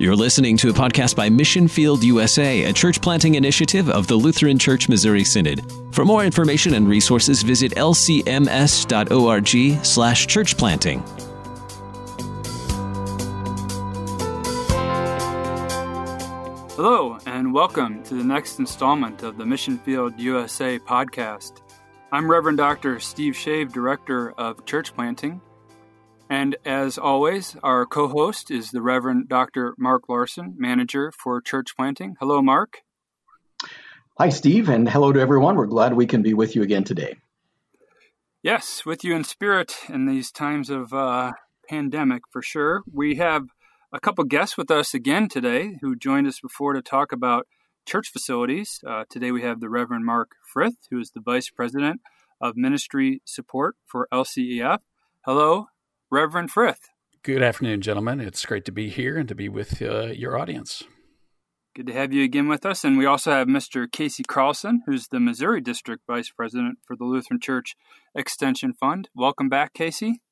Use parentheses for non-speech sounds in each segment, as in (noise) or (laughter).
You're listening to a podcast by Mission Field USA, a church planting initiative of the Lutheran Church Missouri Synod. For more information and resources, visit lcms.org slash churchplanting. Hello, and welcome to the next installment of the Mission Field USA podcast. I'm Reverend Dr. Steve Schave, Director of Church Planting, and as always, our co host is the Reverend Dr. Mark Larson, Manager for Church Planting. Hello, Mark. Hi, Steve, and hello to everyone. We're glad we can be with you again today. Yes, with you in spirit in these times of uh, pandemic for sure. We have a couple guests with us again today who joined us before to talk about church facilities. Uh, today we have the Reverend Mark Frith, who is the Vice President of Ministry Support for LCEF. Hello, Reverend Frith. Good afternoon, gentlemen. It's great to be here and to be with uh, your audience. Good to have you again with us. And we also have Mr. Casey Carlson, who's the Missouri District Vice President for the Lutheran Church Extension Fund. Welcome back, Casey.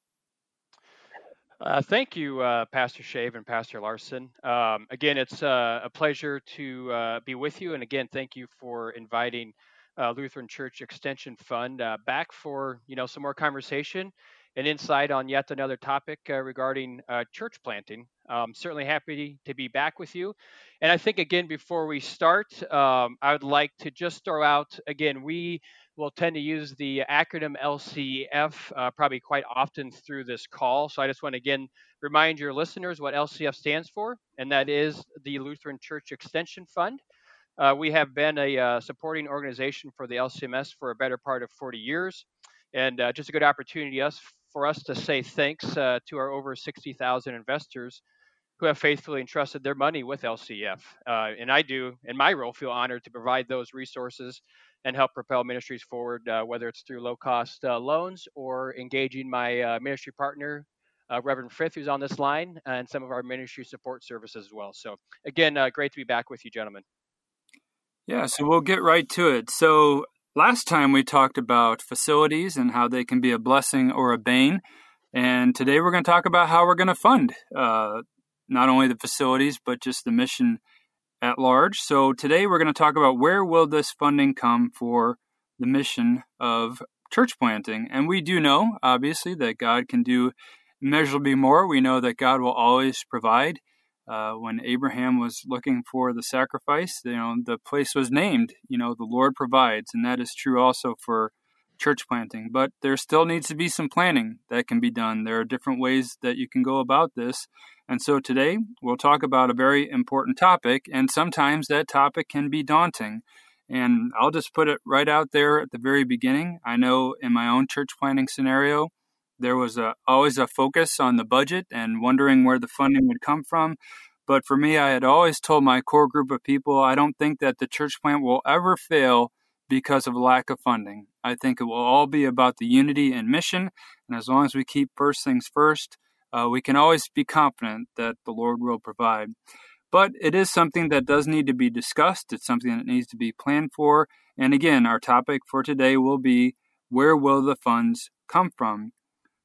Uh, thank you, uh, Pastor Schave and Pastor Larson. Um, again, it's uh, a pleasure to uh, be with you. And again, thank you for inviting uh, Lutheran Church Extension Fund uh, back for you know some more conversation an insight on yet another topic uh, regarding uh, church planting. Um, certainly happy to be back with you. And I think, again, before we start, um, I would like to just throw out again, we will tend to use the acronym LCF uh, probably quite often through this call. So I just want to again remind your listeners what LCF stands for, and that is the Lutheran Church Extension Fund. Uh, we have been a uh, supporting organization for the LCMS for a better part of 40 years and uh, just a good opportunity us for us to say thanks uh, to our over 60,000 investors who have faithfully entrusted their money with LCF. Uh, and I do, in my role, feel honored to provide those resources and help propel ministries forward, uh, whether it's through low cost uh, loans or engaging my uh, ministry partner, uh, Reverend Frith, who's on this line, and some of our ministry support services as well. So, again, great to be back with you, gentlemen. Yeah, so we'll get right to it. So, Last time we talked about facilities and how they can be a blessing or a bane. And today we're going to talk about how we're going to fund uh, not only the facilities, but just the mission at large. So today we're going to talk about where will this funding come for the mission of church planting. And we do know, obviously, that God can do immeasurably more. We know that God will always provide. Uh, when Abraham was looking for the sacrifice, you know, the place was named, you know, the Lord provides. And that is true also for church planting. But there still needs to be some planning that can be done. There are different ways that you can go about this. And so today we'll talk about a very important topic, and sometimes that topic can be daunting. And I'll just put it right out there at the very beginning. I know in my own church planting scenario, there was a, always a focus on the budget and wondering where the funding would come from. But for me, I had always told my core group of people I don't think that the church plant will ever fail because of lack of funding. I think it will all be about the unity and mission. And as long as we keep first things first, uh, we can always be confident that the Lord will provide. But it is something that does need to be discussed. It's something that needs to be planned for. And again, our topic for today will be where will the funds come from?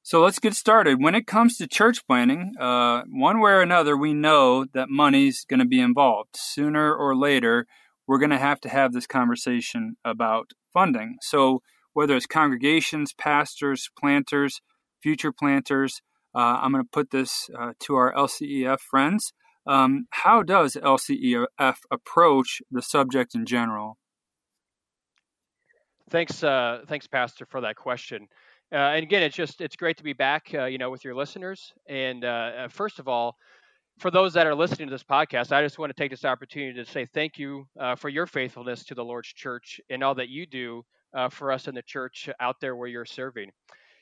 So let's get started. When it comes to church planning, uh, one way or another, we know that money's going to be involved. Sooner or later, we're going to have to have this conversation about funding. So whether it's congregations, pastors, planters, future planters, uh, I'm going to put this uh, to our LCEF friends. Um, how does LCEF approach the subject in general? Thanks, uh, thanks, Pastor, for that question. Uh, and again, it's just it's great to be back, uh, you know, with your listeners. And uh, uh, first of all, for those that are listening to this podcast, I just want to take this opportunity to say thank you uh, for your faithfulness to the Lord's church and all that you do uh, for us in the church out there where you're serving.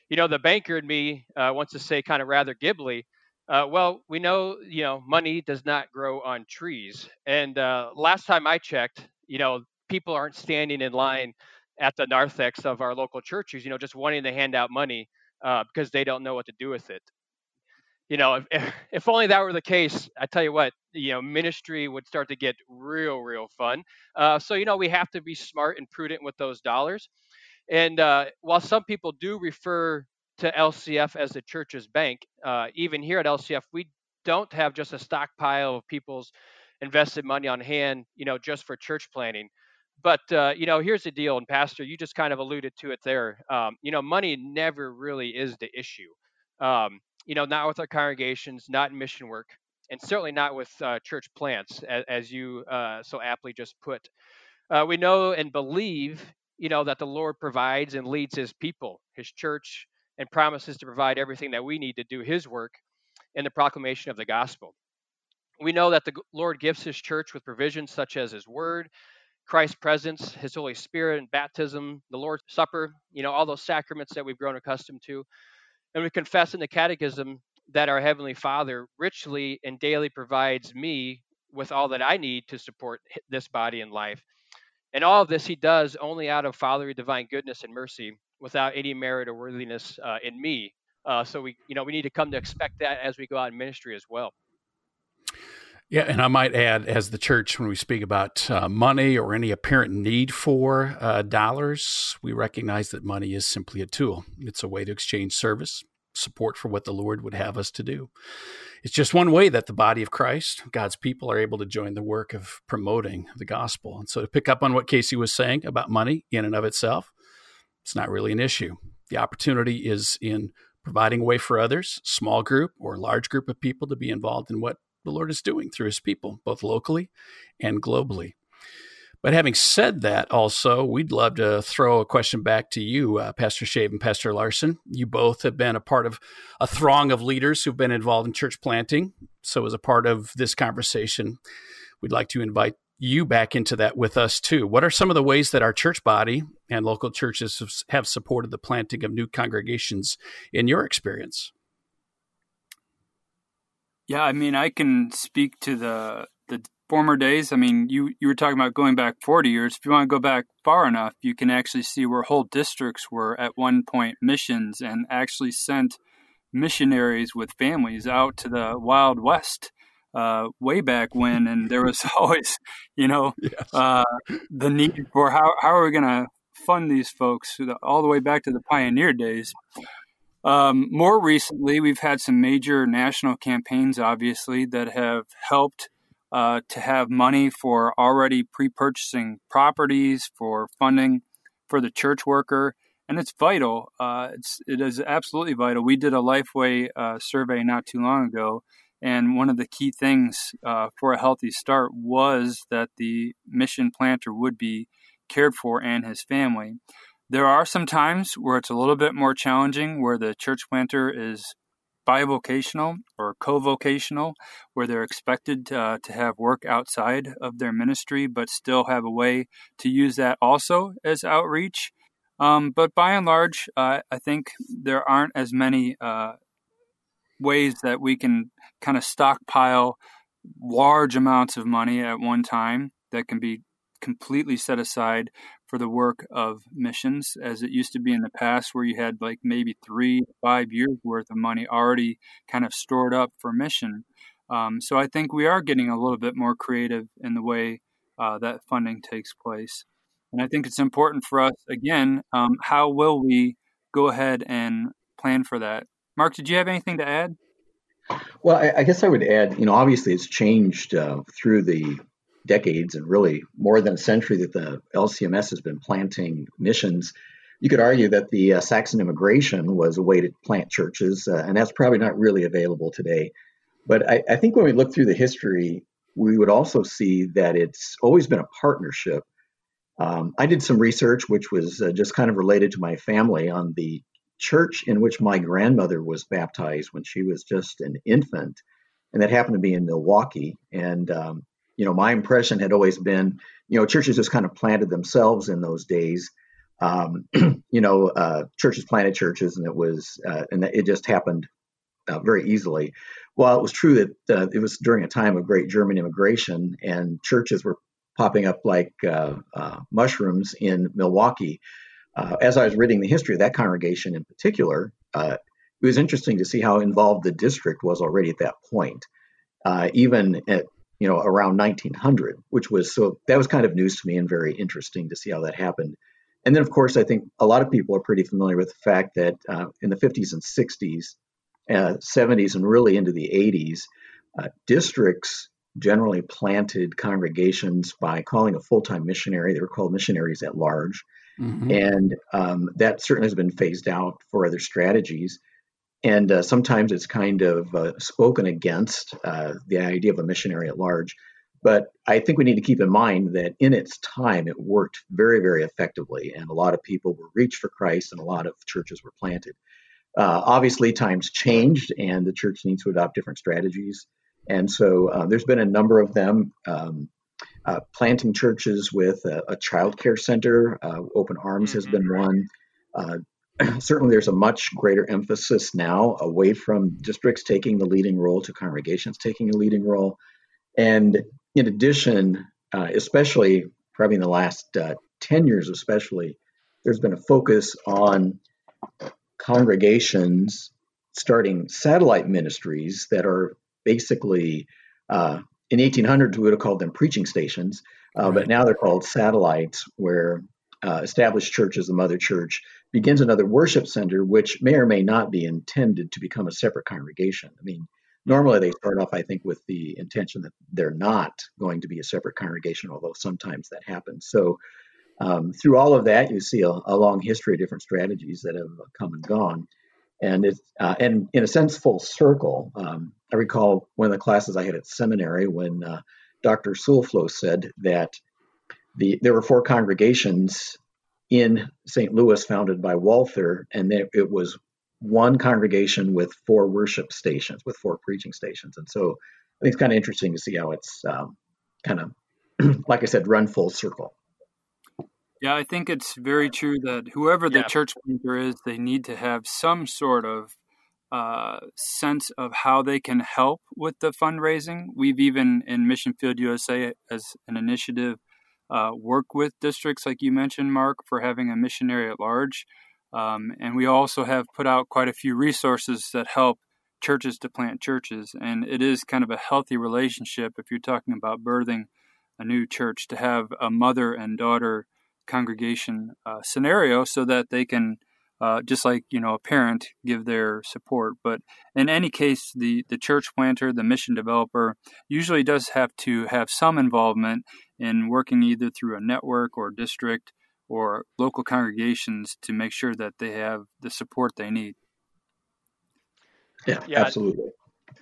You know, the banker in me wants to say, kind of rather gibbly, well, we know, you know, money does not grow on trees. And last time I checked, you know, people aren't standing in line at the narthex of our local churches, you know, just wanting to hand out money uh, because they don't know what to do with it. You know, if, if only that were the case, I tell you what, you know, ministry would start to get real, real fun. Uh, so, you know, we have to be smart and prudent with those dollars. And uh, while some people do refer to LCF as the church's bank, uh, even here at LCF, we don't have just a stockpile of people's invested money on hand, you know, just for church planting. But uh, you know, here's the deal, and Pastor, you just kind of alluded to it there. Um, you know, money never really is the issue. Um, you know, not with our congregations, not in mission work, and certainly not with uh, church plants, as, as you uh, so aptly just put. Uh, we know and believe, you know, that the Lord provides and leads His people, His church, and promises to provide everything that we need to do His work in the proclamation of the gospel. We know that the Lord gives His church with provisions such as His Word, Christ's presence, His Holy Spirit, and baptism, the Lord's Supper, you know, all those sacraments that we've grown accustomed to. And we confess in the Catechism that our Heavenly Father richly and daily provides me with all that I need to support this body and life. And all of this He does only out of fatherly divine goodness and mercy, without any merit or worthiness uh, in me. Uh, so we, you know, we need to come to expect that as we go out in ministry as well. Yeah, and I might add, as the church, when we speak about uh, money or any apparent need for uh, dollars, we recognize that money is simply a tool. It's a way to exchange service, support for what the Lord would have us to do. It's just one way that the body of Christ, God's people, are able to join the work of promoting the gospel. And so, to pick up on what Casey was saying about money in and of itself, it's not really an issue. The opportunity is in providing a way for others, small group or large group of people, to be involved in what the Lord is doing through his people, both locally and globally. But having said that, also, we'd love to throw a question back to you, uh, Pastor Schave and Pastor Larson. You both have been a part of a throng of leaders who've been involved in church planting. So, as a part of this conversation, we'd like to invite you back into that with us too. What are some of the ways that our church body and local churches have supported the planting of new congregations in your experience? Yeah, I mean, I can speak to the the former days. I mean, you you were talking about going back 40 years. If you want to go back far enough, you can actually see where whole districts were at one point missions and actually sent missionaries with families out to the Wild West uh, way back when, and there was (laughs) always, you know, yes. uh, the need for how how are we going to fund these folks all the way back to the pioneer days. Um, more recently, we've had some major national campaigns, obviously, that have helped uh, to have money for already pre purchasing properties, for funding for the church worker. And it's vital. Uh, it's, it is absolutely vital. We did a Lifeway uh, survey not too long ago, and one of the key things uh, for a healthy start was that the mission planter would be cared for and his family. There are some times where it's a little bit more challenging, where the church planter is bivocational or co-vocational, where they're expected uh, to have work outside of their ministry, but still have a way to use that also as outreach. Um, but by and large, uh, I think there aren't as many uh, ways that we can kind of stockpile large amounts of money at one time that can be completely set aside for the work of missions as it used to be in the past where you had like maybe three five years worth of money already kind of stored up for mission. Um, so i think we are getting a little bit more creative in the way uh, that funding takes place. And i think it's important for us again um, how will we go ahead and plan for that? Mark did you have anything to add? Well, I, I, guess I would add, you know, obviously it's changed uh, through the decades and really more than a century that the LCMS has been planting missions. You could argue that the uh, Saxon immigration was a way to plant churches, uh, and that's probably not really available today. But I, I, think when we look through the history, we would also see that it's always been a partnership. Um, I did some research, which was uh, just kind of related to my family, on the church in which my grandmother was baptized when she was just an infant, and that happened to be in Milwaukee. And um, you know, my impression had always been, you know, churches just kind of planted themselves in those days. Um, (clears throat) you know, uh, churches planted churches, and it was, uh, and it just happened uh, very easily. Well, it was true that uh, it was during a time of great German immigration, and churches were popping up like uh, uh, mushrooms in Milwaukee. as I was reading the history of that congregation in particular, it was interesting to see how involved the district was already at that point. even at you know, around 1900, which was so that was kind of news to me and very interesting to see how that happened. And then, of course, I think a lot of people are pretty familiar with the fact that uh, in the 50s and 60s, uh, 70s, and really into the 80s, Uh, districts generally planted congregations by calling a full time missionary. They were called missionaries at large. Mm-hmm. And um, that certainly has been phased out for other strategies. And uh, sometimes it's kind of uh, spoken against uh, the idea of a missionary at large. But I think we need to keep in mind that in its time, it worked very, very effectively. And a lot of people were reached for Christ and a lot of churches were planted. Uh, obviously, times changed and the church needs to adopt different strategies. And so uh, there's been a number of them. Um, uh, planting churches with a, a child care center, uh, Open Arms mm-hmm. has been one. Uh, (clears throat) certainly, there's a much greater emphasis now away from districts taking the leading role to congregations taking a leading role. And in addition, uh, especially probably in the last uh, 10 years, especially, there's been a focus on congregations starting satellite ministries that are basically uh, in 1800s we would have called them preaching stations uh, right. but now they're called satellites where uh, established church as the mother church begins another worship center which may or may not be intended to become a separate congregation i mean normally they start off i think with the intention that they're not going to be a separate congregation although sometimes that happens so um, through all of that you see a, a long history of different strategies that have come and gone and it's uh, and in a sense full circle. Um, I recall one of the classes I had at seminary when uh, Dr. Suelflow said that the there were four congregations in St. Louis founded by Walther, and there, it was one congregation with four worship stations, with four preaching stations, and so I think it's kind of interesting to see how it's um, kind of, (clears throat) like I said, run full circle. Yeah, I think it's very true that whoever the yeah. church planter is, they need to have some sort of uh, sense of how they can help with the fundraising. We've even in Mission Field USA as an initiative uh, work with districts like you mentioned, Mark, for having a missionary at large. Um, and we also have put out quite a few resources that help churches to plant churches. And it is kind of a healthy relationship if you're talking about birthing a new church to have a mother and daughter congregation uh, scenario so that they can uh, just like you know a parent give their support but in any case the the church planter the mission developer usually does have to have some involvement in working either through a network or district or local congregations to make sure that they have the support they need. Yeah, yeah absolutely.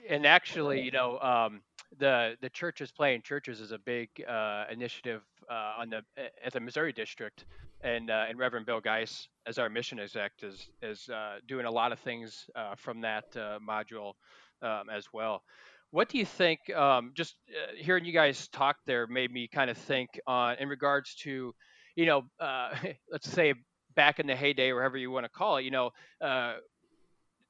and actually you know um, the the churches playing churches is a big uh, initiative uh, on the at the Missouri district, and uh, and Reverend Bill Geis as our mission exec is is uh, doing a lot of things uh, from that uh, module um, as well. What do you think? Um, just hearing you guys talk there made me kind of think on in regards to, you know, (laughs) let's say back in the heyday, or you want to call it, you know,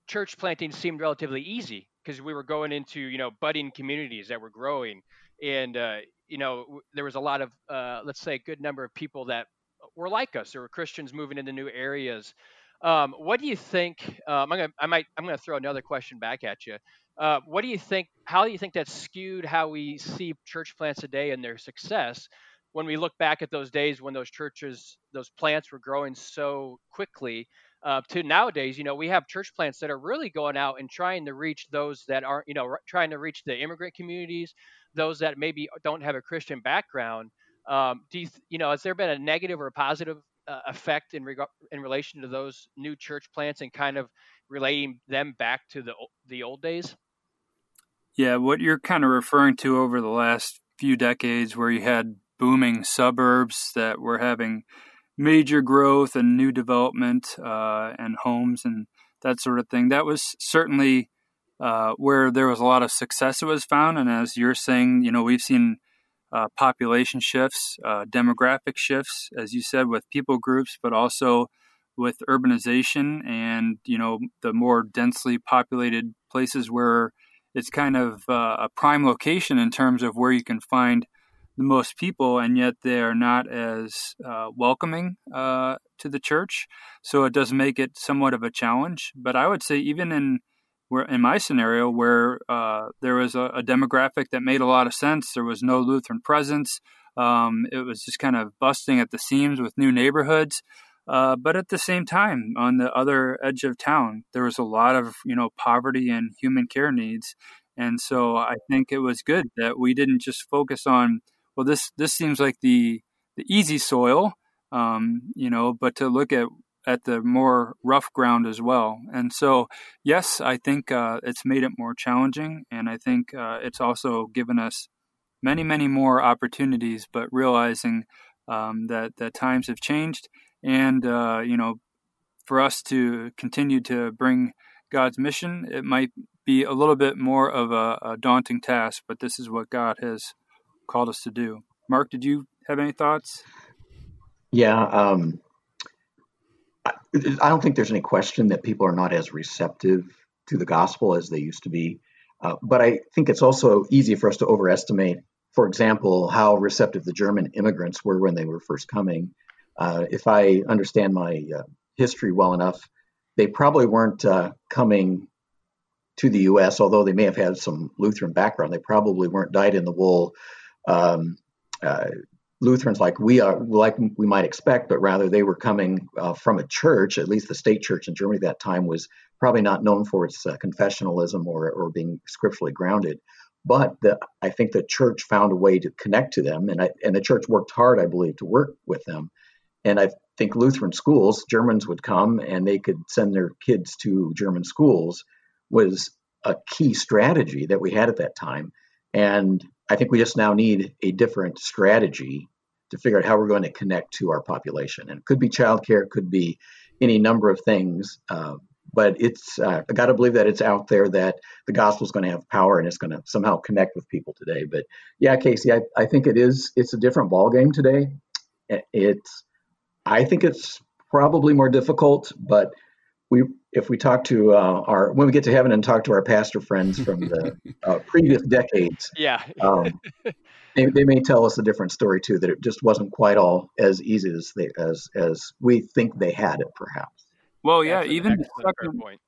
church planting seemed relatively easy because we were going into you know budding communities that were growing and uh, you know there was a lot of uh, let's say a good number of people that were like us there were christians moving into new areas um, what do you think um, I'm gonna, i might i'm going to throw another question back at you uh, what do you think how do you think that skewed how we see church plants today and their success when we look back at those days when those churches those plants were growing so quickly uh, to nowadays, you know, we have church plants that are really going out and trying to reach those that aren't, you know, trying to reach the immigrant communities, those that maybe don't have a Christian background. Um, do you, you know, has there been a negative or a positive uh, effect in regard in relation to those new church plants and kind of relating them back to the the old days? Yeah, what you're kind of referring to over the last few decades, where you had booming suburbs that were having major growth and new development uh, and homes and that sort of thing. That was certainly uh, where there was a lot of success it was found. And as you're saying, you know, we've seen uh, population shifts, uh, demographic shifts, as you said, with people groups, but also with urbanization and you know the more densely populated places where it's kind of uh, a prime location in terms of where you can find the most people, and yet they are not as uh, welcoming uh, to the church. So it does make it somewhat of a challenge. But I would say even in where in my scenario where uh, there was a, a, demographic that made a lot of sense, there was no Lutheran presence. Um, it was just kind of busting at the seams with new neighborhoods. Uh, but at the same time, on the other edge of town, there was a lot of you know poverty and human care needs, And so I think it was good that we didn't just focus on, well, this this seems like the the easy soil, um, you know, but to look at at the more rough ground as well. And so, yes, I think uh, it's made it more challenging, and I think uh, it's also given us many, many more opportunities. But realizing um, that that times have changed, and uh, you know, for us to continue to bring God's mission, it might be a little bit more of a, a daunting task. But this is what God has called us to do. Mark, did you have any thoughts? Yeah, um, I don't think there's any question that people are not as receptive to the gospel as they used to be. Uh, but I think it's also easy for us to overestimate, for example, how receptive the German immigrants were when they were first coming. Uh, if I understand my uh, history well enough, they probably weren't uh, coming to the U.S., although they may have had some Lutheran background. They probably weren't dyed in the wool um, uh, Lutherans like we are, like we might expect, but rather they were coming uh, from a church. At least the state church in Germany at that time was probably not known for its uh, confessionalism or, or being scripturally grounded. But the, I think the church found a way to connect to them, and I, and the church worked hard, I believe, to work with them. And I think Lutheran schools, Germans would come and they could send their kids to German schools, was a key strategy that we had at that time. And I think we just now need a different strategy to figure out how we're going to connect to our population. And it could be childcare, it could be any number of things. Uh, but it's uh, I got to believe that it's out there that the gospel is going to have power and it's going to somehow connect with people today. But yeah, Casey, I, I think it is. It's a different ball game today. It's I think it's probably more difficult, but we if we talk to uh, our when we get to heaven and talk to our pastor friends from the (laughs) uh, previous decades, yeah, um, they, they, may tell us a different story too. That it just wasn't quite all as easy as they as as we think they had it, perhaps. Well, yeah, even the second, point.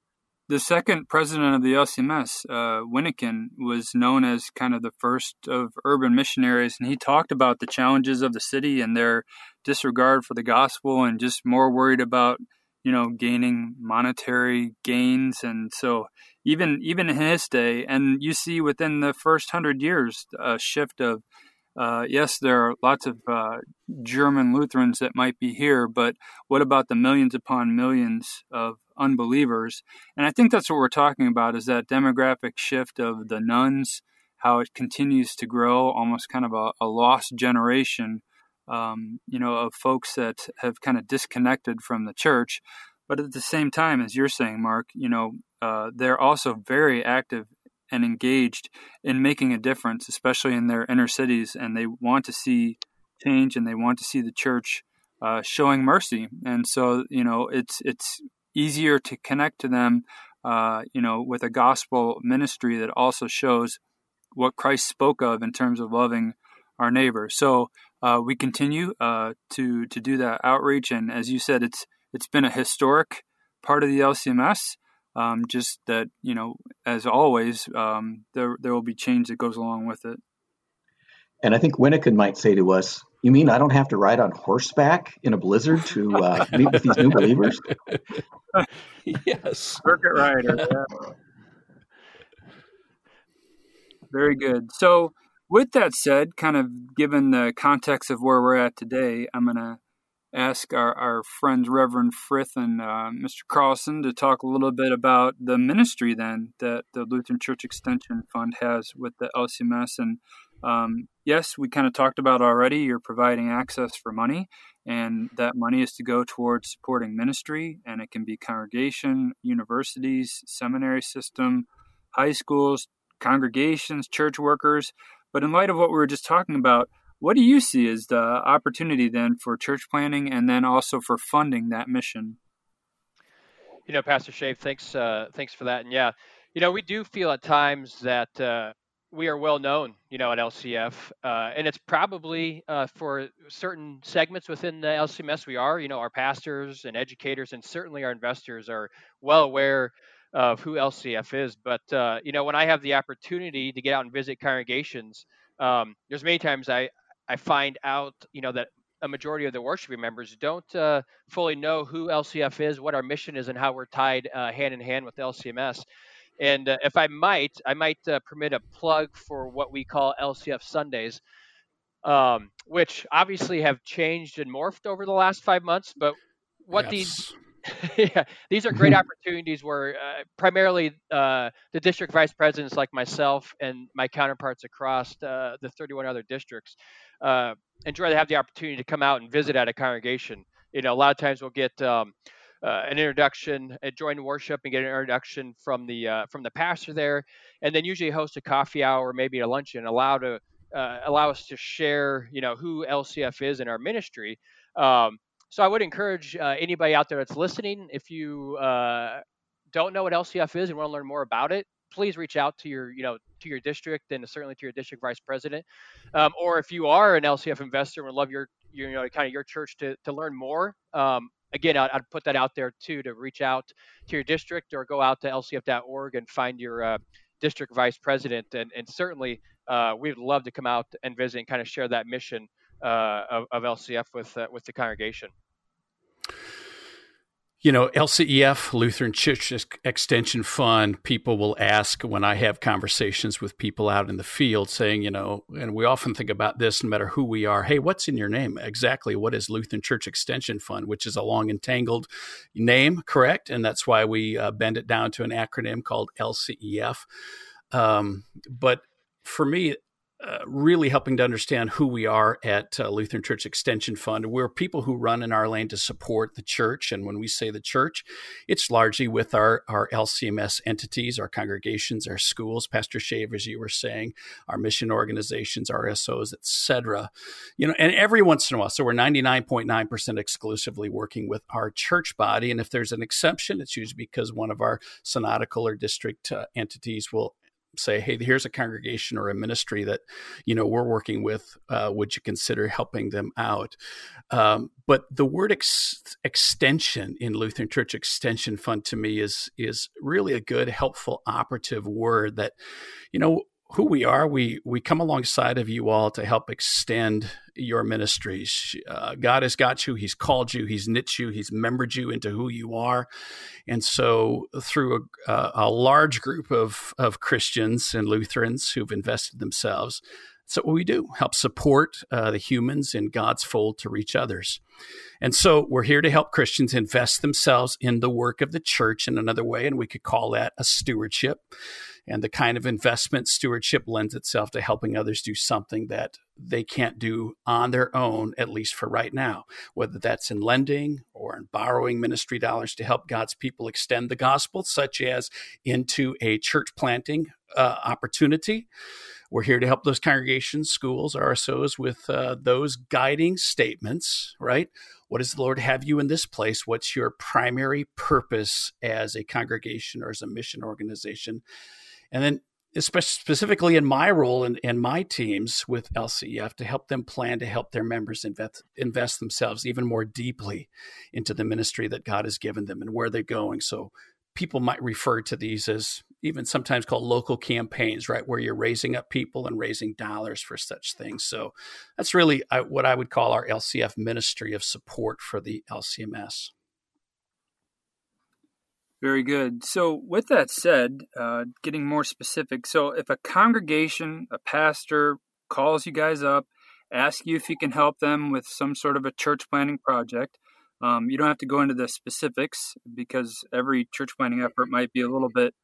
the second, president of the LCMS, uh, Wyneken, was known as kind of the first of urban missionaries, and he talked about the challenges of the city and their disregard for the gospel, and just more worried about you know, gaining monetary gains, and so even even in his day, and you see within the first hundred years a shift of. Uh, yes, there are lots of uh, German Lutherans that might be here, but what about the millions upon millions of unbelievers? And I think that's what we're talking about is that demographic shift of the nones how it continues to grow, almost kind of a, a lost generation um, you know, of folks that have kind of disconnected from the church. But at the same time, as you're saying, Mark, you know, uh, they're also very active and engaged in making a difference, especially in their inner cities, and they want to see change and they want to see the church uh, showing mercy. And so, you know, it's it's easier to connect to them, uh, you know, with a gospel ministry that also shows what Christ spoke of in terms of loving our neighbor. So uh, we continue uh, to to do that outreach, and as you said, it's it's been a historic part of the LCMS. Um, just that you know, as always, um, there there will be change that goes along with it. And I think Wyneken might say to us, "You mean I don't have to ride on horseback in a blizzard to uh, (laughs) meet with these new believers?" yes, circuit rider. Yeah. Very good. So with that said, kind of given the context of where we're at today, I'm going to ask our, our friends Reverend Frith and uh, Mr. Carlson to talk a little bit about the ministry then that the Lutheran Church Extension Fund has with the LCMS. And um, yes, we kind of talked about already, you're providing access for money, and that money is to go towards supporting ministry, and it can be congregation, universities, seminary system, high schools, congregations, church workers. But in light of what we were just talking about, what do you see as the opportunity then for church planning and then also for funding that mission? You know, Pastor Schave, thanks, uh, thanks for that. And yeah, you know, we do feel at times that uh, we are well known, you know, at LCF, uh, and it's probably uh, for certain segments within the LCMS we are. You know, our pastors and educators, and certainly our investors are well aware of who LCF is. But uh, you know, when I have the opportunity to get out and visit congregations, um, there's many times I I find out you know that a majority of the worshiping members don't uh, fully know who LCF is, what our mission is, and how we're tied uh, hand in hand with LCMS. And uh, if I might, I might uh, permit a plug for what we call LCF Sundays, um, which obviously have changed and morphed over the last five months. But what yes. these (laughs) yeah, these are great (laughs) opportunities where uh, primarily uh, the district vice presidents like myself and my counterparts across uh, the 31 other districts uh, enjoy to have the opportunity to come out and visit at a congregation. You know, a lot of times we'll get um, uh, an introduction, uh, join worship, and get an introduction from the from the pastor there, and then usually host a coffee hour, maybe a luncheon, allow to allow us to share, you know, who LCF is in our ministry. Um, so I would encourage uh, anybody out there that's listening, if you uh, don't know what LCF is and want to learn more about it, please reach out to your, you know, to your district and certainly to your district vice president. Um, or if you are an LCF investor and would love your, you know, kind of your church to, to learn more, um, again, I'd, I'd, put that out there too to reach out to your district or go out to lcf.org and find your uh, district vice president. And, and certainly, uh, we'd love to come out and visit and kind of share that mission uh, of, of, LCF with uh, with the congregation. You know, LCEF, Lutheran Church Extension Fund, people will ask when I have conversations with people out in the field saying, you know, and we often think about this no matter who we are. Hey, what's in your name? Exactly. What is Lutheran Church Extension Fund, which is a long entangled name, correct? And that's why we uh, bend it down to an acronym called LCEF. Um, but for me, uh, really helping to understand who we are at uh, Lutheran Church Extension Fund. We're people who run in our lane to support the church. And when we say the church, it's largely with our, our LCMS entities, our congregations, our schools, Pastor Schave, as you were saying, our mission organizations, RSOs, etc. You know, and every once in a while, so we're 99.9% exclusively working with our church body. And if there's an exception, it's usually because one of our synodical or district uh, entities will say, hey, here's a congregation or a ministry that you know we're working with. Uh, would you consider helping them out? Um, but the word ex- extension in Lutheran Church Extension Fund to me is is really a good, helpful, operative word that you know who we are. We we come alongside of you all to help extend your ministries. Uh, God has got you. He's called you. He's knit you. He's membered you into who you are. And so, through a, a large group of of Christians and Lutherans who've invested themselves, that's what we do help support uh, the humans in God's fold to reach others. And so we're here to help Christians invest themselves in the work of the church in another way, and we could call that a stewardship. And the kind of investment stewardship lends itself to helping others do something that they can't do on their own, at least for right now, whether that's in lending or in borrowing ministry dollars to help God's people extend the gospel, such as into a church planting uh, opportunity. We're here to help those congregations, schools, RSOs with uh, those guiding statements, right? What does the Lord have you in this place? What's your primary purpose as a congregation or as a mission organization? And then specifically in my role and, and my teams with LCEF to help them plan to help their members invest, invest themselves even more deeply into the ministry that God has given them and where they're going. So people might refer to these as even sometimes called local campaigns, right, where you're raising up people and raising dollars for such things. So that's really what I would call our LCF ministry of support for the LCMS. Very good. So, with that said, uh, getting more specific, so if a congregation, a pastor calls you guys up, asks you if you can help them with some sort of a church planning project, um, you don't have to go into the specifics because every church planning effort might be a little bit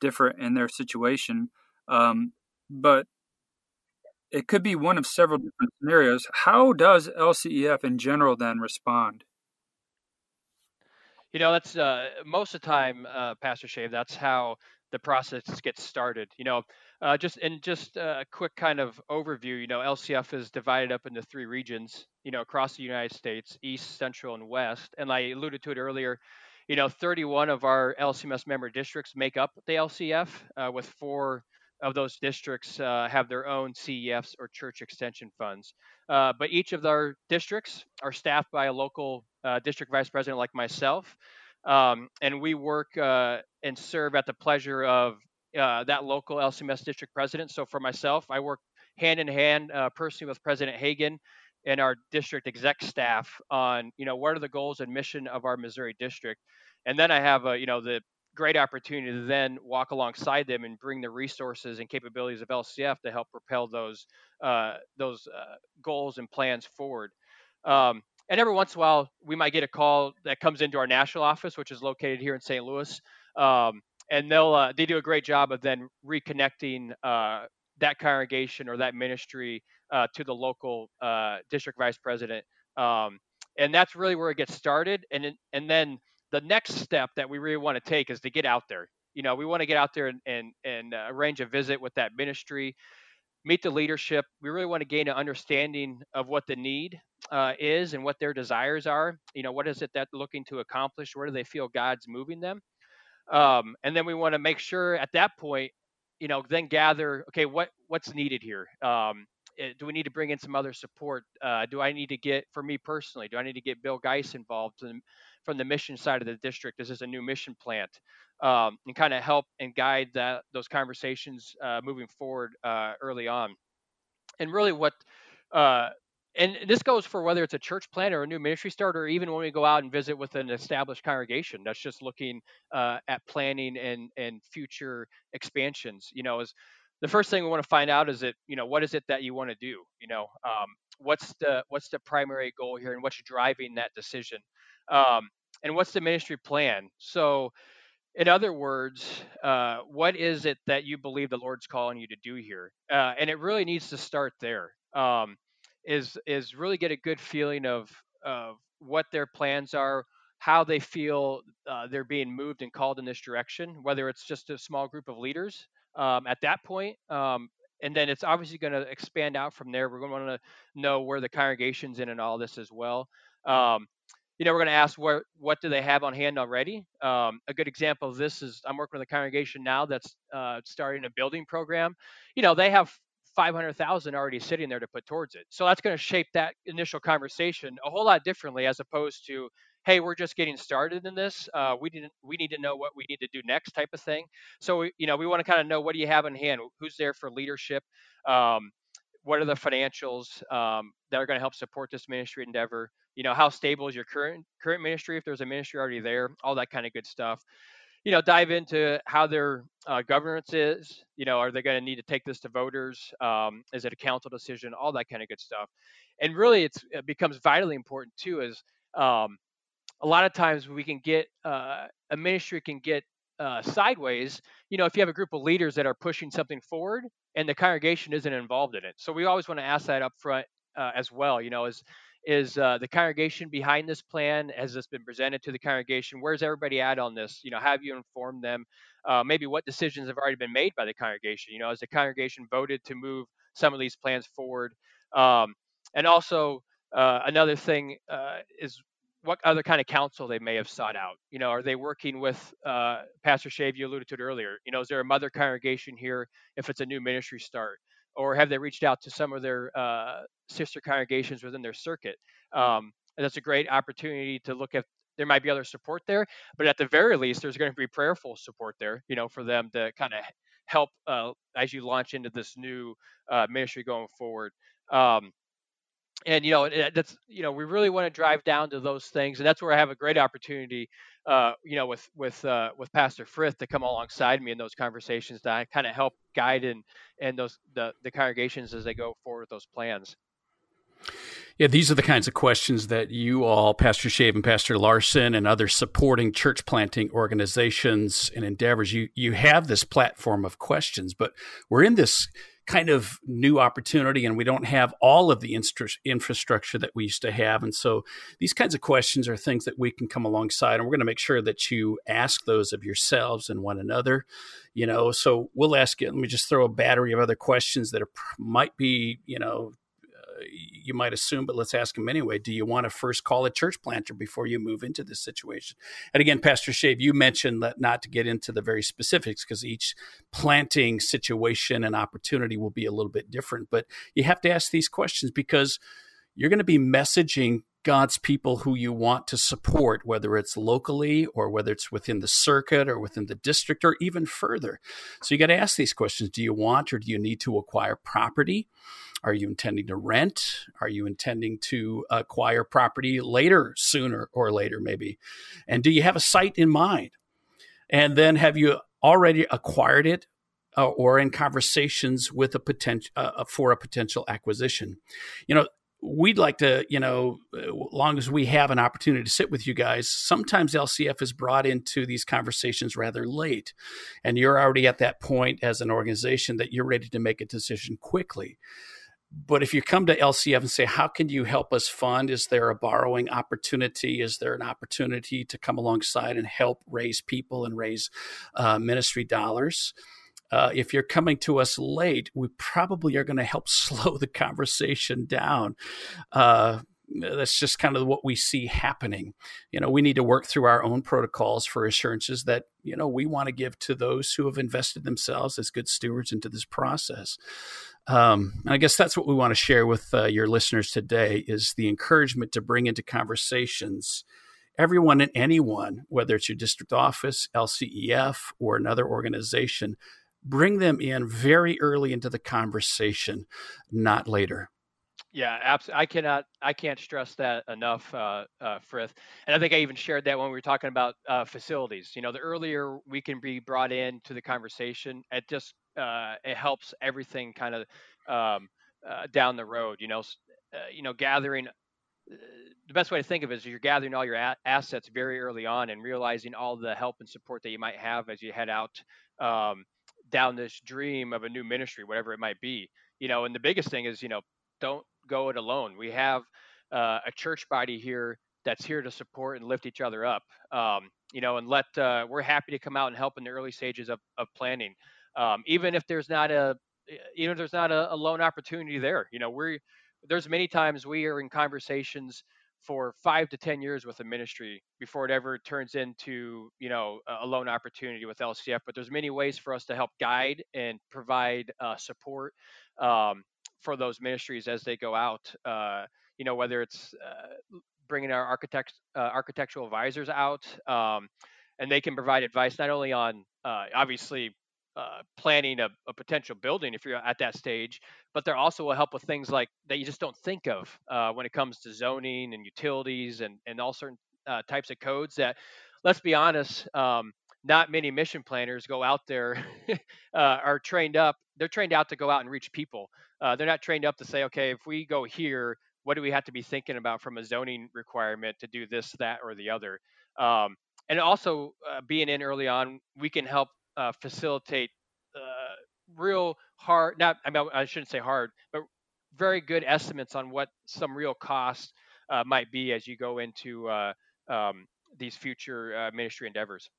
different in their situation. Um, but it could be one of several different scenarios. How does LCEF in general then respond? You know, that's uh, most of the time, uh, Pastor Schave. That's how the process gets started. You know, uh, just and just a quick kind of overview. You know, LCF is divided up into three regions. You know, across the United States: East, Central, and West. And I alluded to it earlier. You know, 31 of our LCMS member districts make up the LCF, uh, with four of those districts uh, have their own CEFs or church extension funds. Uh, but each of our districts are staffed by a local uh, district vice president like myself. Um, and we work uh, and serve at the pleasure of uh, that local LCMS district president. So for myself, I work hand in hand uh, personally with President Hagan and our district exec staff on, you know, what are the goals and mission of our Missouri district. And then I have, a, you know, the great opportunity to then walk alongside them and bring the resources and capabilities of LCF to help propel those uh, those uh, goals and plans forward. Um, and every once in a while, we might get a call that comes into our national office, which is located here in St. Louis, um, and they'll uh, they do a great job of then reconnecting uh, that congregation or that ministry uh, to the local uh, district vice president. Um, and that's really where it gets started. And and then the next step that we really want to take is to get out there. You know, we want to get out there and and, and uh, arrange a visit with that ministry, meet the leadership. We really want to gain an understanding of what the need uh, is and what their desires are. You know, what is it that looking to accomplish? Where do they feel God's moving them? Um, and then we want to make sure at that point, you know, then gather, okay, what what's needed here? Um, Eh, do we need to bring in some other support? Uh, do I need to get, for me personally, do I need to get Bill Geis involved in, from the mission side of the district? This is a new mission plant, um, and kind of help and guide that those conversations uh, moving forward uh, early on. And really, what uh, and this goes for whether it's a church plant or a new ministry start, or even when we go out and visit with an established congregation that's just looking uh, at planning and and future expansions. You know, is the first thing we want to find out is that you know what is it that you want to do you know um, what's the what's the primary goal here and what's driving that decision um, and what's the ministry plan so in other words uh, what is it that you believe the lord's calling you to do here uh, and it really needs to start there. Um, is is really get a good feeling of of what their plans are how they feel uh, they're being moved and called in this direction whether it's just a small group of leaders um, at that point. Um, and then it's obviously going to expand out from there. We're going to want to know where the congregation's in and all this as well. Um, you know, we're going to ask what what do they have on hand already. Um, a good example of this is I'm working with a congregation now that's uh, starting a building program. You know, they have 500,000 already sitting there to put towards it. So that's going to shape that initial conversation a whole lot differently as opposed to hey, we're just getting started in this. Uh, we didn't. We need to know what we need to do next, type of thing. So we, you know, we want to kind of know what do you have in hand? Who's there for leadership? Um, what are the financials um, that are going to help support this ministry endeavor? You know, how stable is your current current ministry? If there's a ministry already there, all that kind of good stuff. You know, dive into how their uh, governance is. You know, are they going to need to take this to voters? Um, is it a council decision? All that kind of good stuff. And really, it becomes vitally important too. Is um, a lot of times we can get uh, a ministry can get uh, sideways. You know, if you have a group of leaders that are pushing something forward and the congregation isn't involved in it. So we always want to ask that up front uh, as well. You know, is is uh, the congregation behind this plan? Has this been presented to the congregation? Where's everybody at on this? You know, have you informed them? Uh, maybe what decisions have already been made by the congregation? You know, has the congregation voted to move some of these plans forward? Um, and also, uh, another thing uh, is what other kind of counsel they may have sought out. You know, are they working with uh, Pastor Schave? You alluded to it earlier. You know, is there a mother congregation here if it's a new ministry start, or have they reached out to some of their uh, sister congregations within their circuit? Um, that's a great opportunity to look at. There might be other support there, but at the very least, there's going to be prayerful support there. You know, for them to kind of help uh, as you launch into this new uh, ministry going forward. Um, and you know that's you know we really want to drive down to those things and that's where i have a great opportunity uh, you know with with uh, with pastor frith to come alongside me in those conversations to kind of help guide and and those the, the congregations as they go forward with those plans. Yeah, these are the kinds of questions that you all, Pastor Schave and Pastor Larson, and other supporting church planting organizations and endeavors, you you have this platform of questions, but we're in this kind of new opportunity and we don't have all of the infrastructure that we used to have. And so these kinds of questions are things that we can come alongside and we're going to make sure that you ask those of yourselves and one another you know. So we'll ask you let me just throw a battery of other questions that are, might be you know you might assume, but let's ask him anyway. Do you want to first call a church planter before you move into this situation? And again, Pastor Schave, you mentioned that not to get into the very specifics because each planting situation and opportunity will be a little bit different. But you have to ask these questions because you're going to be messaging God's people who you want to support, whether it's locally or whether it's within the circuit or within the district or even further. So you got to ask these questions Do you want or do you need to acquire property? Are you intending to rent? Are you intending to acquire property later, sooner or later, maybe? And do you have a site in mind? And then have you already acquired it uh, or in conversations with a potential uh, for a potential acquisition? You know, we'd like to, you know, as long as we have an opportunity to sit with you guys, sometimes LCF is brought into these conversations rather late. And you're already at that point as an organization that you're ready to make a decision quickly. But if you come to LCF and say, how can you help us fund? Is there a borrowing opportunity? Is there an opportunity to come alongside and help raise people and raise uh, ministry dollars? Uh, if you're coming to us late, we probably are going to help (laughs) slow the conversation down. Uh, that's just kind of what we see happening. You know, we need to work through our own protocols for assurances that, you know, we want to give to those who have invested themselves as good stewards into this process. Um, I guess that's what we want to share with uh, your listeners today is the encouragement to bring into conversations everyone and anyone, whether it's your district office, LCEF, or another organization, bring them in very early into the conversation, not later. Yeah, absolutely. I cannot, I can't stress that enough, uh, uh, Frith. And I think I even shared that when we were talking about uh, facilities. You know, the earlier we can be brought into the conversation, it just uh, it helps everything kind of um, uh, down the road. You know, uh, you know, gathering. The best way to think of it is you're gathering all your a- assets very early on and realizing all the help and support that you might have as you head out um, down this dream of a new ministry, whatever it might be. You know, and the biggest thing is, you know, don't go it alone. We have uh, a church body here that's here to support and lift each other up. Um, you know, and let uh, we're happy to come out and help in the early stages of, of planning, um, even if there's not a even if there's not a, a loan opportunity there. You know, we're there's many times we are in conversations for five to ten years with a ministry before it ever turns into you know a loan opportunity with LCF. But there's many ways for us to help guide and provide uh, support. Um, for those ministries as they go out. Uh, you know, whether it's uh, bringing our architects, uh, architectural advisors out, um, and they can provide advice not only on uh, obviously uh, planning a, a, potential building if you're at that stage, but they're also will help with things like that you just don't think of uh, when it comes to zoning and utilities and and all certain types of codes that, let's be honest. Um, not many mission planners go out there (laughs) uh, are trained up they're trained out to go out and reach people uh, they're not trained up to say okay if we go here what do we have to be thinking about from a zoning requirement to do this that or the other um, and also uh, being in early on we can help uh, facilitate uh, real hard not I, mean, I shouldn't say hard but very good estimates on what some real costs uh, might be as you go into um, these future ministry endeavors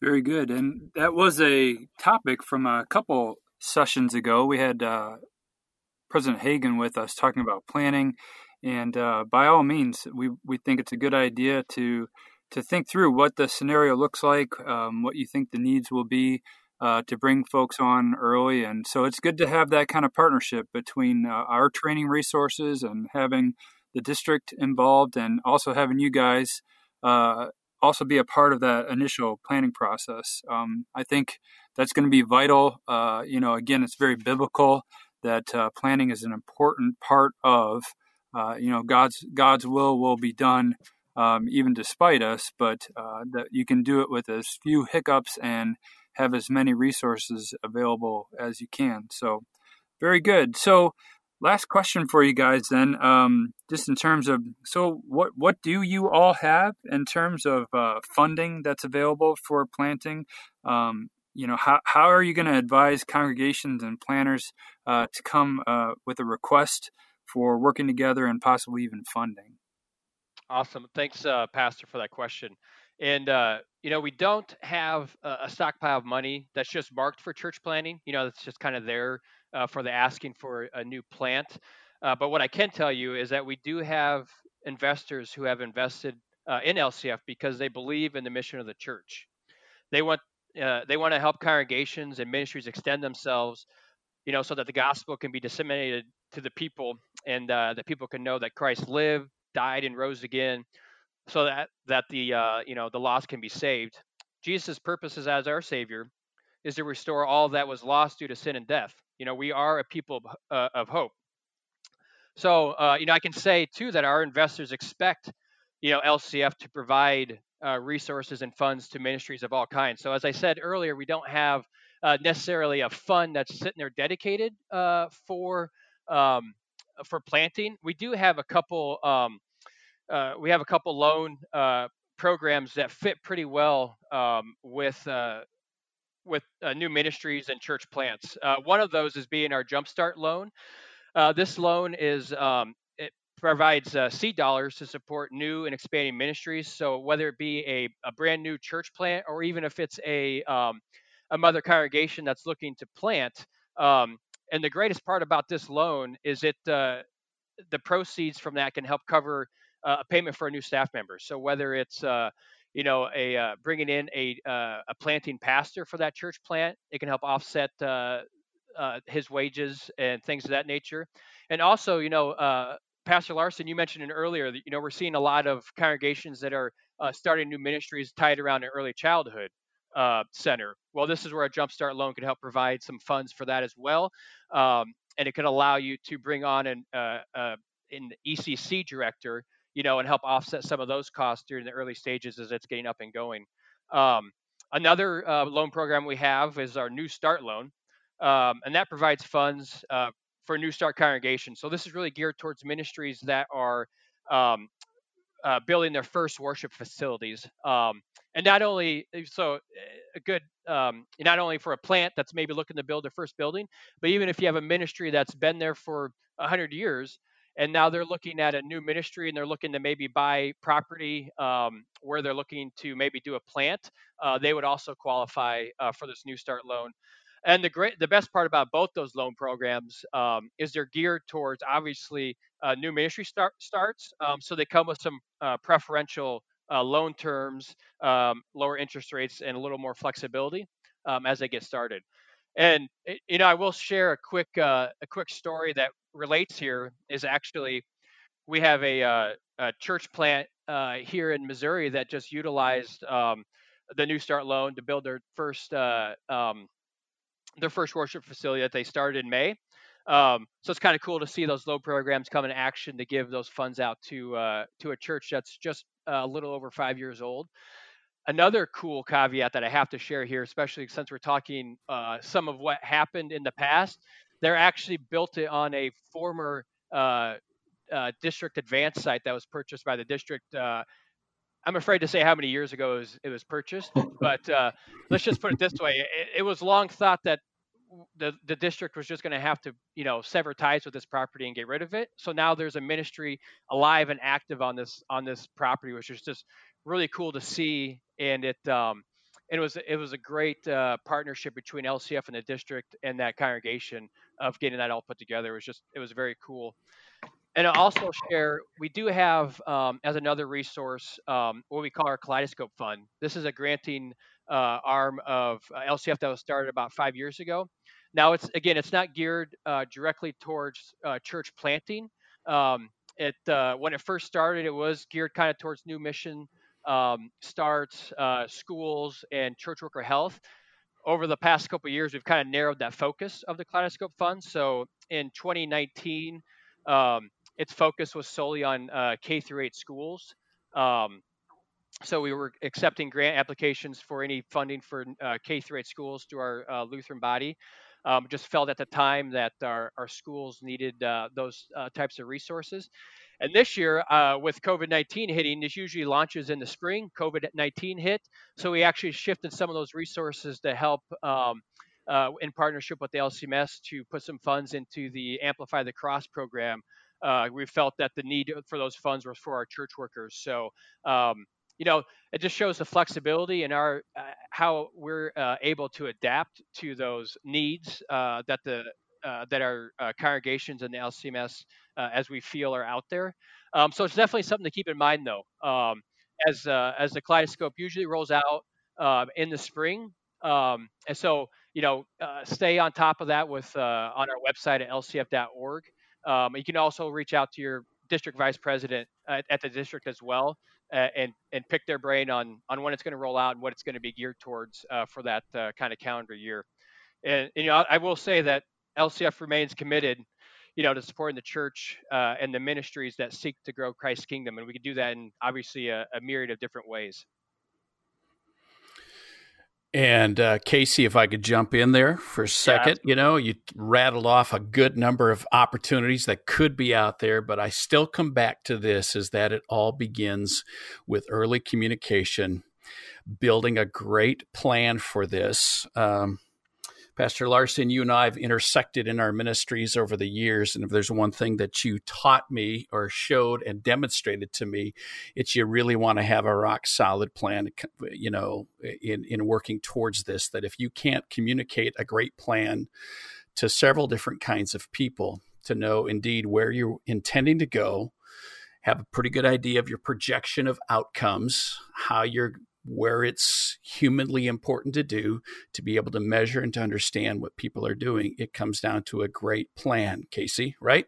very good. And that was a topic from a couple sessions ago. We had uh, President Hagan with us talking about planning. And uh, by all means, we, we think it's a good idea to to think through what the scenario looks like, um, what you think the needs will be uh, to bring folks on early. And so it's good to have that kind of partnership between uh, our training resources and having the district involved and also having you guys uh, also be a part of that initial planning process. Um, I think that's going to be vital. Uh, you know, again, it's very biblical that uh, planning is an important part of, uh, you know, God's God's will will be done um, even despite us, but uh, that you can do it with as few hiccups and have as many resources available as you can. So, very good. So, last question for you guys then um, just in terms of so what what do you all have in terms of uh, funding that's available for planting um, you know how, how are you going to advise congregations and planners uh, to come uh, with a request for working together and possibly even funding awesome thanks uh, pastor for that question and uh, you know we don't have a stockpile of money that's just marked for church planting you know that's just kind of there uh, for the asking for a new plant. Uh, but what I can tell you is that we do have investors who have invested uh, in LCF because they believe in the mission of the church. They want uh, they want to help congregations and ministries extend themselves, you know, so that the gospel can be disseminated to the people and that people can know that Christ lived, died, and rose again, so that that the uh, you know the lost can be saved. Jesus' purposes as our Savior is to restore all that was lost due to sin and death. You know, we are a people of, uh, of hope. So, uh, you know, I can say too that our investors expect, you know, LCF to provide uh, resources and funds to ministries of all kinds. So, as I said earlier, we don't have uh, necessarily a fund that's sitting there dedicated uh, for um, for planting. We do have a couple. Um, uh, we have a couple loan uh, programs that fit pretty well um, with uh, with new ministries and church plants. one of those is being our Jumpstart loan. this loan is um, provides uh, seed dollars to support new and expanding ministries. So whether it be a, a brand new church plant or even if it's a um, a mother congregation that's looking to plant, um, and the greatest part about this loan is it uh, the proceeds from that can help cover uh, a payment for a new staff member. So whether it's uh, you know a uh, bringing in a uh, a planting pastor for that church plant, it can help offset his wages and things of that nature. And also, you know, Pastor Larson, you mentioned it earlier that you know we're seeing a lot of congregations that are uh, starting new ministries tied around early childhood uh, center. Well, this is where a Jumpstart loan can help provide some funds for that as well, um, and it can allow you to bring on an, uh, uh an ECC director, you know, and help offset some of those costs during the early stages as it's getting up and going. Um, another uh, loan program we have is our New Start loan, um, and that provides funds uh, for New Start congregations. So this is really geared towards ministries that are um, uh, building their first worship facilities. Um, and not only eh, so eh, a good um, not only for a plant that's maybe looking to build their first building, but even if you have a ministry that's been there for hundred years and now they're looking at a new ministry and they're looking to maybe buy property um, where they're looking to maybe do a plant, uh, they would also qualify uh, for this New Start loan. And the great, the best part about both those loan programs um, is they're geared towards obviously uh, new ministry start, starts. Um, so they come with some uh, preferential uh, loan terms, um, lower interest rates, and a little more flexibility um, as they get started. And eh, you know, I will share a quick uh, a quick story that relates here. Is actually we have a, uh, a church plant uh, here in Missouri that just utilized um, the New Start loan to build their first um, their first worship facility that they started in May. Um, so it's kind of cool to see those low programs come in action to give those funds out to uh, to a church that's just a little over five years old. Another cool caveat that I have to share here, especially since we're talking uh, some of what happened in the past, they're actually built it on a former uh, uh district advance site that was purchased by the district uh, I'm afraid to say how many years ago it was, it was purchased, but uh, let's just put it this way: it, it, was long thought that the the district was just going to have to, you know, sever ties with this property and get rid of it. So now there's a ministry alive and active on this on this property, which is just really cool to see. And it um, it was it was a great uh, partnership between LCF and the district and that congregation of getting that all put together. It was just it was very cool. And I'll also share, we do have um, as another resource um, what we call our Kaleidoscope Fund. This is a granting uh, arm of uh, LCF that was started about five years ago. Now, it's again, it's not geared uh, directly towards uh, church planting. Um, it when it first started, it was geared kind of towards new mission um, starts, schools, and church worker health over the past couple years, we've kind of narrowed that focus of the Kaleidoscope Fund. So in 2019, um, its focus was solely on uh, K through 8 schools. Um, so we were accepting grant applications for any funding for uh, K through 8 schools through our uh, Lutheran body. Um, just felt at the time that our, our schools needed uh, those uh, types of resources. And this year, uh, with COVID 19 hitting, this usually launches in the spring. COVID 19 hit. So we actually shifted some of those resources to help um, uh, in partnership with the LCMS to put some funds into the Amplify the Cross program, we felt that the need for those funds was for our church workers. So, um, you know, it just shows the flexibility and our uh, how we're uh, able to adapt to those needs uh, that the uh, that our uh, congregations and the LCMS, as we feel, are out there. Um, so it's definitely something to keep in mind, though. Um, as as the kaleidoscope usually rolls out in the spring, um, and so you know, stay on top of that with on our website at lcf.org. Um, you can also reach out to your district vice president at, at the district as well and and pick their brain on on when it's going to roll out and what it's going to be geared towards uh, for that uh, kind of calendar year. And, and, you know, I will say that LCF remains committed, you know, to supporting the church uh, and the ministries that seek to grow Christ's kingdom, and we can do that in obviously a, a myriad of different ways. And uh, Casey, if I could jump in there for a second, yeah. you know, you rattled off a good number of opportunities that could be out there, but I still come back to this is that it all begins with early communication, building a great plan for this. Um, Pastor Larson, you and I have intersected in our ministries over the years. And if there's one thing that you taught me or showed and demonstrated to me, it's you really want to have a rock solid plan, you know, in, in working towards this. That if you can't communicate a great plan to several different kinds of people to know indeed where you're intending to go, have a pretty good idea of your projection of outcomes, how you're where it's humanly important to do to be able to measure and to understand what people are doing. It comes down to a great plan, Casey, right?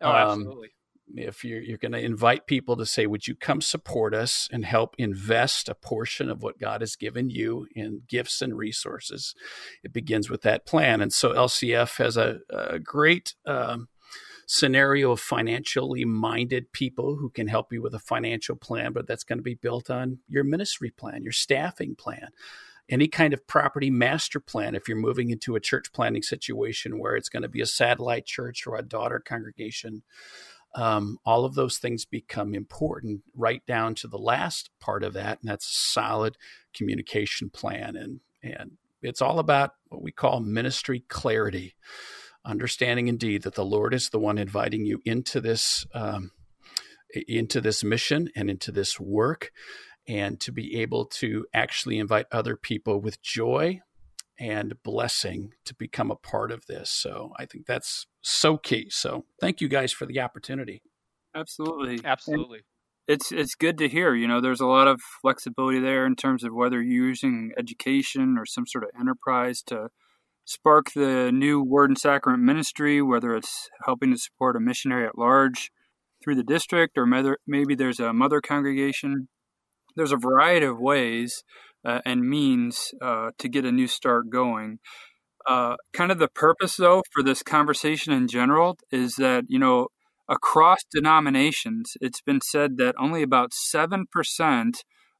Oh, um, absolutely. If you're, you're going to invite people to say, Would you come support us and help invest a portion of what God has given you in gifts and resources? It begins with that plan. And so LCF has a, a great um, scenario of financially minded people who can help you with a financial plan, but that's going to be built on your ministry plan, your staffing plan, any kind of property master plan. If you're moving into a church planning situation where it's going to be a satellite church or a daughter congregation, um, all of those things become important right down to the last part of that, and that's a solid communication plan. And and it's all about what we call ministry clarity understanding indeed that the Lord is the one inviting you into this um, into this mission and into this work, and to be able to actually invite other people with joy and blessing to become a part of this. So I think that's so key. So thank you guys for the opportunity. Absolutely, absolutely. And it's it's good to hear. You know, there's a lot of flexibility there in terms of whether you're using education or some sort of enterprise to spark the new Word and Sacrament ministry, whether it's helping to support a missionary at large through the district, or maybe there's a mother congregation. There's a variety of ways uh, and means uh, to get a new start going. Uh, kind of the purpose, though, for this conversation in general is that, you know, across denominations, it's been said that only about 7%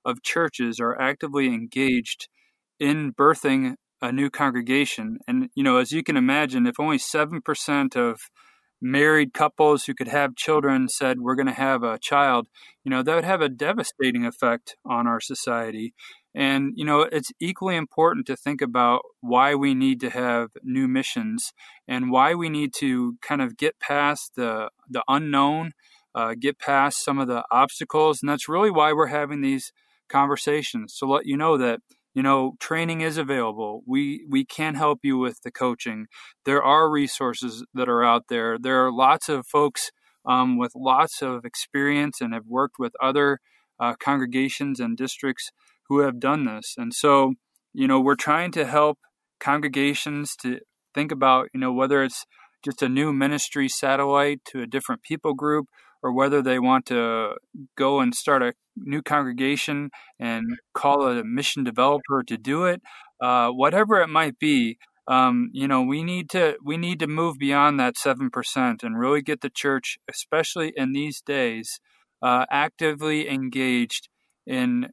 of churches are actively engaged in birthing a new congregation. And, you know, as you can imagine, if only 7% of married couples who could have children said, we're going to have a child, you know, that would have a devastating effect on our society. And, you know, it's equally important to think about why we need to have new missions and why we need to kind of get past the, the unknown, uh, get past some of the obstacles. And that's really why we're having these conversations to let you know that you know training is available. We we can help you with the coaching. There are resources that are out there. There are lots of folks um, with lots of experience and have worked with other uh, congregations and districts who have done this. And so you know we're trying to help congregations to think about you know whether it's just a new ministry satellite to a different people group or whether they want to go and start a new congregation and call a mission developer to do it, uh, whatever it might be. Um, you know, we need to we need to move beyond that seven percent and really get the church, especially in these days, uh, actively engaged in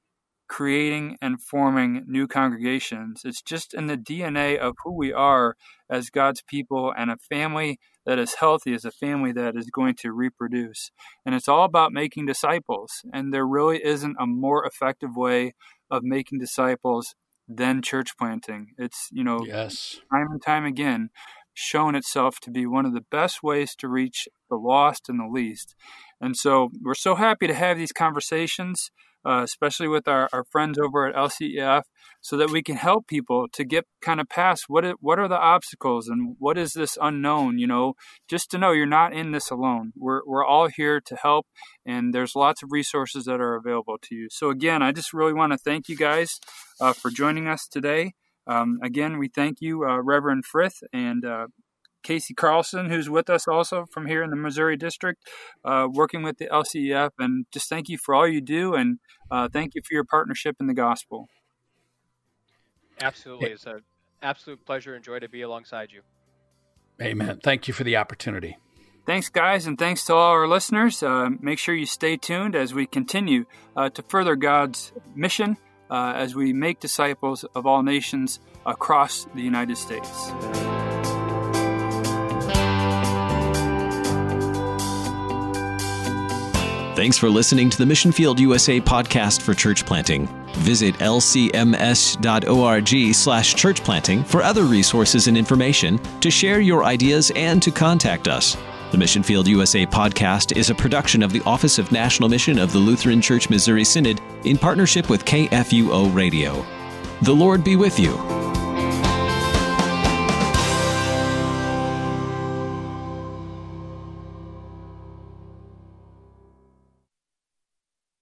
creating and forming new congregations. It's just in the DNA of who we are as God's people and a family that is healthy is a family that is going to reproduce. And it's all about making disciples. And there really isn't a more effective way of making disciples than church planting. It's, you know, yes. time and time again shown itself to be one of the best ways to reach the lost and the least. And so we're so happy to have these conversations uh, especially with our, our friends over at LCEF, so that we can help people to get kind of past what it, what are the obstacles and what is this unknown. You know, just to know you're not in this alone. We're we're all here to help, and there's lots of resources that are available to you. So again, I just really want to thank you guys uh, for joining us today. Um, again, we thank you, uh, Reverend Frith and uh, Casey Carlson, who's with us also from here in the Missouri District, uh, working with the LCEF. And just thank you for all you do, and uh, thank you for your partnership in the gospel. Absolutely, it's an absolute pleasure and joy to be alongside you. Amen. Thank you for the opportunity. Thanks, guys, and thanks to all our listeners. Uh, make sure you stay tuned as we continue uh, to further God's mission uh, as we make disciples of all nations across the United States. Thanks for listening to the Mission Field USA podcast for church planting. Visit lcms.org slash church planting for other resources and information, to share your ideas, and to contact us. The Mission Field USA podcast is a production of the Office of National Mission of the Lutheran Church Missouri Synod in partnership with KFUO Radio. The Lord be with you.